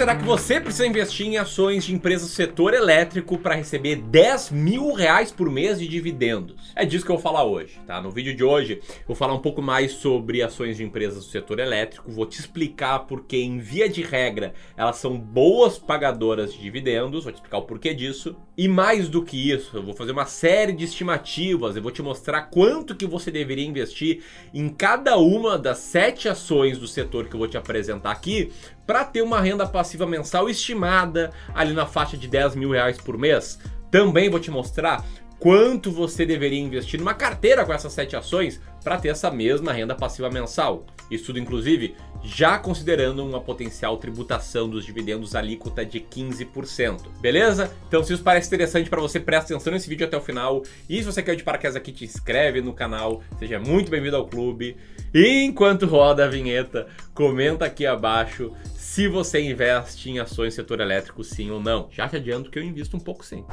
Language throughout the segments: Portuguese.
será que você precisa investir em ações de empresas do setor elétrico para receber 10 mil reais por mês de dividendos? É disso que eu vou falar hoje, tá? No vídeo de hoje eu vou falar um pouco mais sobre ações de empresas do setor elétrico, vou te explicar porque, em via de regra, elas são boas pagadoras de dividendos, vou te explicar o porquê disso. E mais do que isso, eu vou fazer uma série de estimativas, eu vou te mostrar quanto que você deveria investir em cada uma das sete ações do setor que eu vou te apresentar aqui para ter uma renda passiva mensal estimada ali na faixa de 10 mil reais por mês. Também vou te mostrar quanto você deveria investir numa carteira com essas sete ações para ter essa mesma renda passiva mensal. Isso tudo, inclusive, já considerando uma potencial tributação dos dividendos alíquota de 15%. Beleza? Então, se isso parece interessante para você, presta atenção nesse vídeo até o final. E se você quer de paraquedas aqui, te inscreve no canal. Seja muito bem-vindo ao clube. E enquanto roda a vinheta, comenta aqui abaixo se você investe em ações setor elétrico, sim ou não. Já te adianto que eu invisto um pouco sim.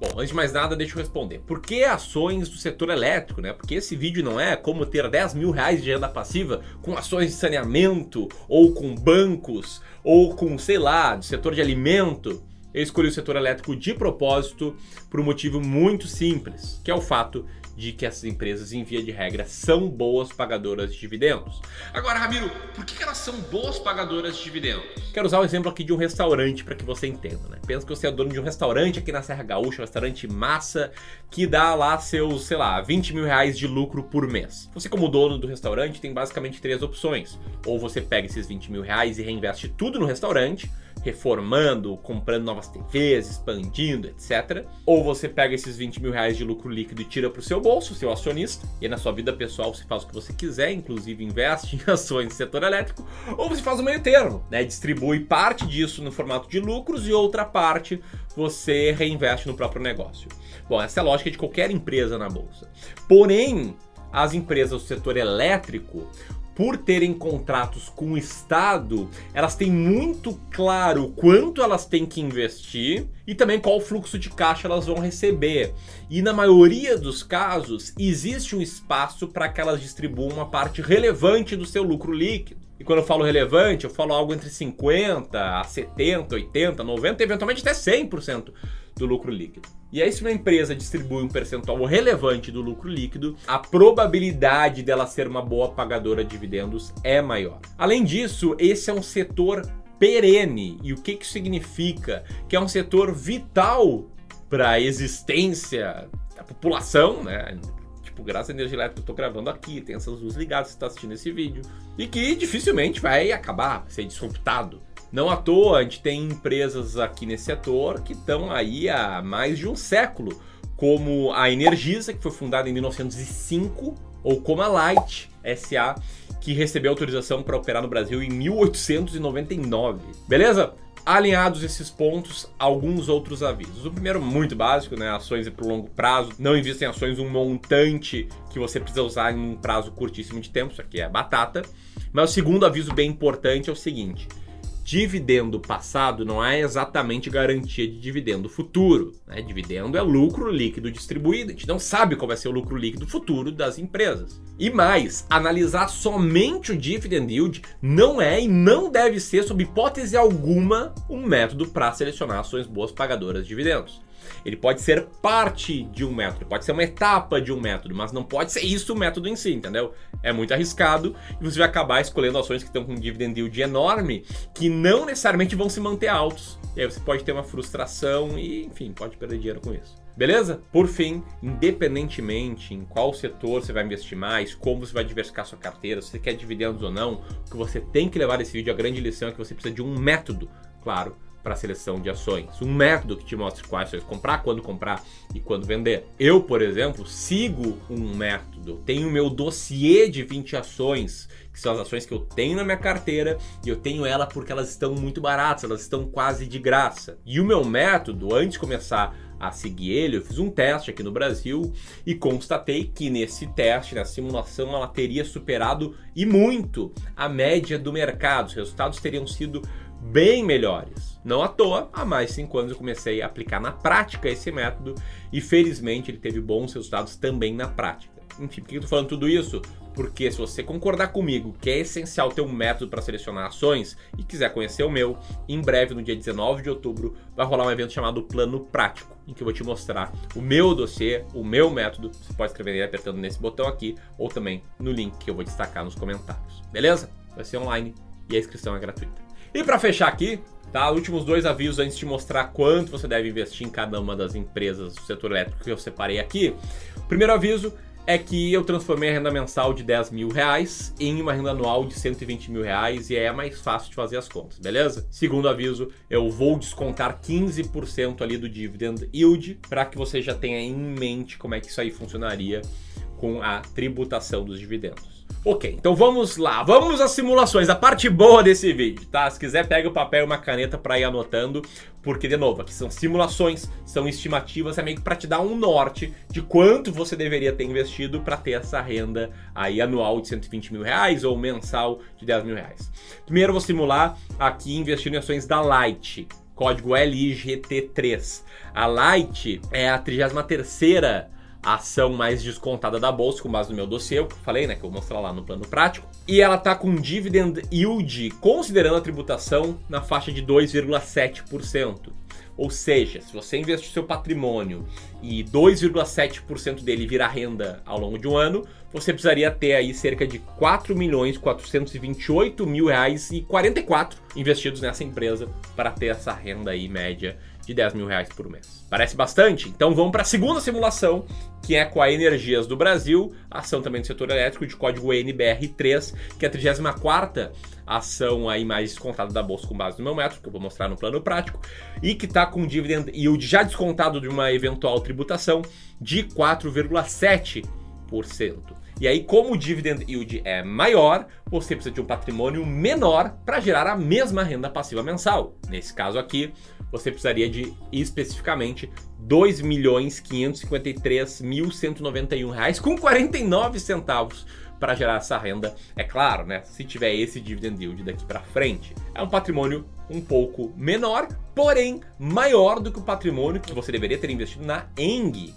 Bom, antes de mais nada, deixa eu responder. Por que ações do setor elétrico, né? Porque esse vídeo não é como ter 10 mil reais de renda passiva com ações de saneamento, ou com bancos, ou com, sei lá, do setor de alimento. Eu escolhi o setor elétrico de propósito por um motivo muito simples, que é o fato de que essas empresas, em via de regra, são boas pagadoras de dividendos. Agora, Ramiro, por que elas são boas pagadoras de dividendos? Quero usar o exemplo aqui de um restaurante para que você entenda, né? Pensa que você é dono de um restaurante aqui na Serra Gaúcha, um restaurante massa, que dá lá seus, sei lá, 20 mil reais de lucro por mês. Você, como dono do restaurante, tem basicamente três opções. Ou você pega esses 20 mil reais e reinveste tudo no restaurante, reformando, comprando novas TVs, expandindo, etc. Ou você pega esses 20 mil reais de lucro líquido e tira para o seu bolso, seu acionista, e na sua vida pessoal você faz o que você quiser, inclusive investe em ações do setor elétrico, ou você faz o meio termo, né? Distribui parte disso no formato de lucros e outra parte você reinveste no próprio negócio. Bom, essa é a lógica de qualquer empresa na bolsa. Porém, as empresas do setor elétrico por terem contratos com o Estado, elas têm muito claro quanto elas têm que investir e também qual fluxo de caixa elas vão receber. E na maioria dos casos, existe um espaço para que elas distribuam uma parte relevante do seu lucro líquido. E quando eu falo relevante, eu falo algo entre 50 a 70, 80, 90, eventualmente até 100% do lucro líquido. E aí, se uma empresa distribui um percentual relevante do lucro líquido, a probabilidade dela ser uma boa pagadora de dividendos é maior. Além disso, esse é um setor perene. E o que isso significa? Que é um setor vital para a existência da população, né? Tipo, graças à energia elétrica que eu estou gravando aqui, tem essas luzes ligadas, você está assistindo esse vídeo. E que dificilmente vai acabar, ser disruptado não à toa, a gente tem empresas aqui nesse setor que estão aí há mais de um século, como a Energisa, que foi fundada em 1905, ou como a Light SA, que recebeu autorização para operar no Brasil em 1899. Beleza? Alinhados esses pontos, alguns outros avisos. O primeiro, muito básico, né? Ações para longo prazo. Não invista em ações um montante que você precisa usar em um prazo curtíssimo de tempo. Isso aqui é batata. Mas o segundo aviso bem importante é o seguinte: dividendo passado não é exatamente garantia de dividendo futuro. Né? Dividendo é lucro líquido distribuído. A gente não sabe qual vai ser o lucro líquido futuro das empresas. E mais, analisar somente o dividend yield não é e não deve ser, sob hipótese alguma, um método para selecionar ações boas pagadoras de dividendos. Ele pode ser parte de um método, pode ser uma etapa de um método, mas não pode ser isso o método em si, entendeu? É muito arriscado e você vai acabar escolhendo ações que estão com um dividend yield enorme que não necessariamente vão se manter altos. E aí você pode ter uma frustração e, enfim, pode perder dinheiro com isso. Beleza? Por fim, independentemente em qual setor você vai investir mais, como você vai diversificar sua carteira, se você quer dividendos ou não, o que você tem que levar desse vídeo, a grande lição é que você precisa de um método, claro, para seleção de ações, um método que te mostre quais ações comprar, quando comprar e quando vender. Eu, por exemplo, sigo um método, tenho meu dossiê de 20 ações, que são as ações que eu tenho na minha carteira e eu tenho ela porque elas estão muito baratas, elas estão quase de graça. E o meu método, antes de começar a seguir ele, eu fiz um teste aqui no Brasil e constatei que nesse teste, na simulação, ela teria superado e muito a média do mercado. Os resultados teriam sido bem melhores. Não à toa, há mais 5 anos eu comecei a aplicar na prática esse método e felizmente ele teve bons resultados também na prática. Enfim, por que eu tô falando tudo isso? Porque se você concordar comigo que é essencial ter um método para selecionar ações e quiser conhecer o meu, em breve, no dia 19 de outubro, vai rolar um evento chamado Plano Prático, em que eu vou te mostrar o meu dossiê, o meu método. Você pode escrever aí apertando nesse botão aqui ou também no link que eu vou destacar nos comentários. Beleza? Vai ser online e a inscrição é gratuita. E para fechar aqui, tá? Últimos dois avisos antes de mostrar quanto você deve investir em cada uma das empresas do setor elétrico que eu separei aqui. Primeiro aviso é que eu transformei a renda mensal de 10 mil reais em uma renda anual de 120 mil reais e é mais fácil de fazer as contas, beleza? Segundo aviso, eu vou descontar 15% ali do dividend yield para que você já tenha em mente como é que isso aí funcionaria com a tributação dos dividendos. Ok, então vamos lá, vamos às simulações, a parte boa desse vídeo, tá? Se quiser pega o papel e uma caneta para ir anotando, porque de novo, aqui são simulações, são estimativas, é meio que para te dar um norte de quanto você deveria ter investido para ter essa renda aí anual de 120 mil reais ou mensal de 10 mil reais. Primeiro eu vou simular aqui investindo em ações da Light, código LIGT3. A Light é a 33 terceira a ação mais descontada da bolsa, com base no meu dossiê, que eu falei, né, que eu vou mostrar lá no plano prático. E ela tá com dividend yield, considerando a tributação, na faixa de 2,7%. Ou seja, se você investir seu patrimônio e 2,7% dele virar renda ao longo de um ano, você precisaria ter aí cerca de 4 milhões 428 mil reais e 44 investidos nessa empresa para ter essa renda aí média de 10 mil reais por mês. Parece bastante? Então vamos para a segunda simulação, que é com a Energias do Brasil, ação também do setor elétrico, de código NBR3, que é a 34 ação aí mais descontada da bolsa com base no meu método, que eu vou mostrar no plano prático, e que está com dividend yield já descontado de uma eventual tributação de 4,7%. E aí, como o dividend yield é maior, você precisa de um patrimônio menor para gerar a mesma renda passiva mensal. Nesse caso aqui, você precisaria de especificamente 2.553.191 reais com 49 centavos para gerar essa renda. É claro, né? Se tiver esse dividend yield daqui para frente, é um patrimônio um pouco menor, porém maior do que o patrimônio que você deveria ter investido na Eng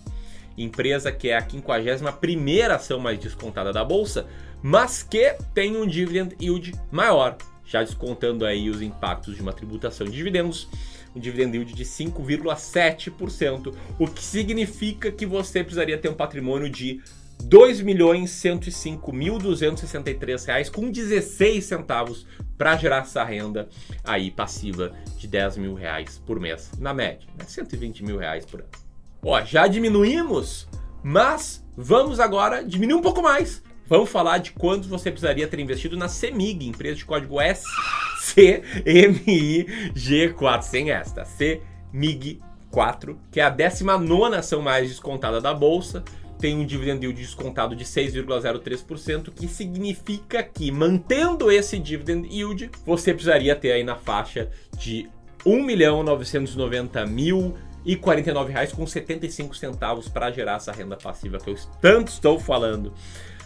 empresa que é a 51 ação mais descontada da bolsa, mas que tem um dividend yield maior, já descontando aí os impactos de uma tributação de dividendos, um dividend yield de 5,7%, o que significa que você precisaria ter um patrimônio de 2.105.263 reais com 16 centavos para gerar essa renda aí passiva de 10 mil reais por mês, na média, né? 120 mil reais por ano. Ó, já diminuímos, mas vamos agora diminuir um pouco mais. Vamos falar de quanto você precisaria ter investido na CEMIG, empresa de código SCMIG4, sem esta, CMIG4, que é a 19 ação mais descontada da bolsa, tem um dividend yield descontado de 6,03%, que significa que, mantendo esse dividend yield, você precisaria ter aí na faixa de 1.990.000 mil e R$ 49,75 para gerar essa renda passiva que eu tanto estou falando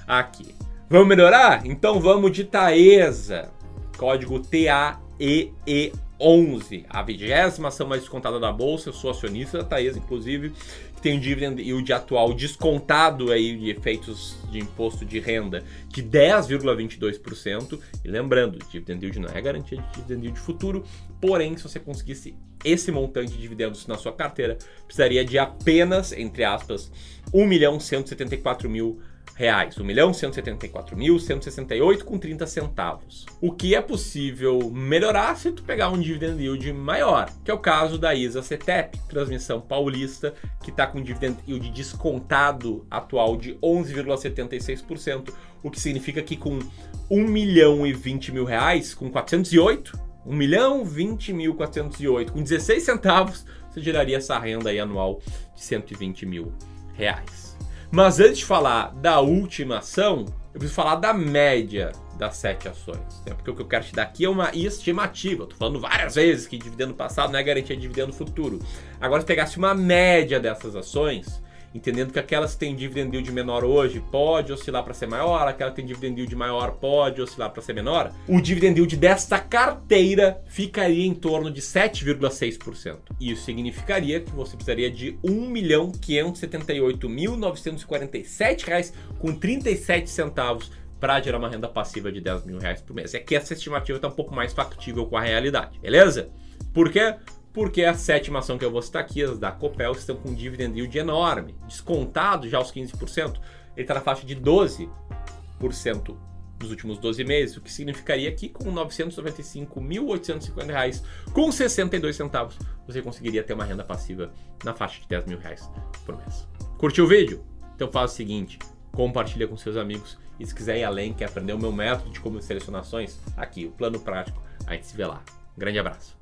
aqui. Vamos melhorar? Então vamos de Taesa, código TAEE11, a vigésima ação mais descontada da bolsa, eu sou acionista da Taesa, inclusive, que tem um dividend yield atual descontado aí de efeitos de imposto de renda de 10,22%. E lembrando, dividend yield não é garantia de dividend yield futuro, porém, se você conseguisse esse montante de dividendos na sua carteira, precisaria de apenas, entre aspas, 1 milhão 174 mil reais, 1 milhão 174 mil 168 com 30 centavos. O que é possível melhorar se tu pegar um dividend yield maior, que é o caso da ISA CETEP, transmissão paulista, que está com dividend yield descontado atual de 11,76%, o que significa que com 1 milhão e 20 mil reais, com 408 1 milhão 20 mil 408 com 16 centavos, você geraria essa renda aí anual de 120 mil reais. Mas antes de falar da última ação, eu preciso falar da média das sete ações. Né? Porque o que eu quero te dar aqui é uma estimativa. Estou falando várias vezes que dividendo passado não é garantia de dividendo futuro. Agora, se pegasse uma média dessas ações entendendo que aquelas que têm dividend yield menor hoje pode oscilar para ser maior, aquela que tem dividend yield maior pode oscilar para ser menor, o dividend yield desta carteira ficaria em torno de 7,6%. Isso significaria que você precisaria de R$ 1.578.947 com 37 centavos para gerar uma renda passiva de 10 mil reais por mês. É que essa estimativa está um pouco mais factível com a realidade, beleza? Por quê? Porque a sétima ação que eu vou citar aqui, as da Copel, estão com um dividend yield enorme, descontado já os 15%, ele está na faixa de 12% nos últimos 12 meses, o que significaria que com 995.850 reais, com 62 centavos, você conseguiria ter uma renda passiva na faixa de 10 mil reais por mês. Curtiu o vídeo? Então faz o seguinte, compartilha com seus amigos e se quiser ir além, quer aprender o meu método de como selecionações, aqui, o plano prático, a gente se vê lá. Grande abraço.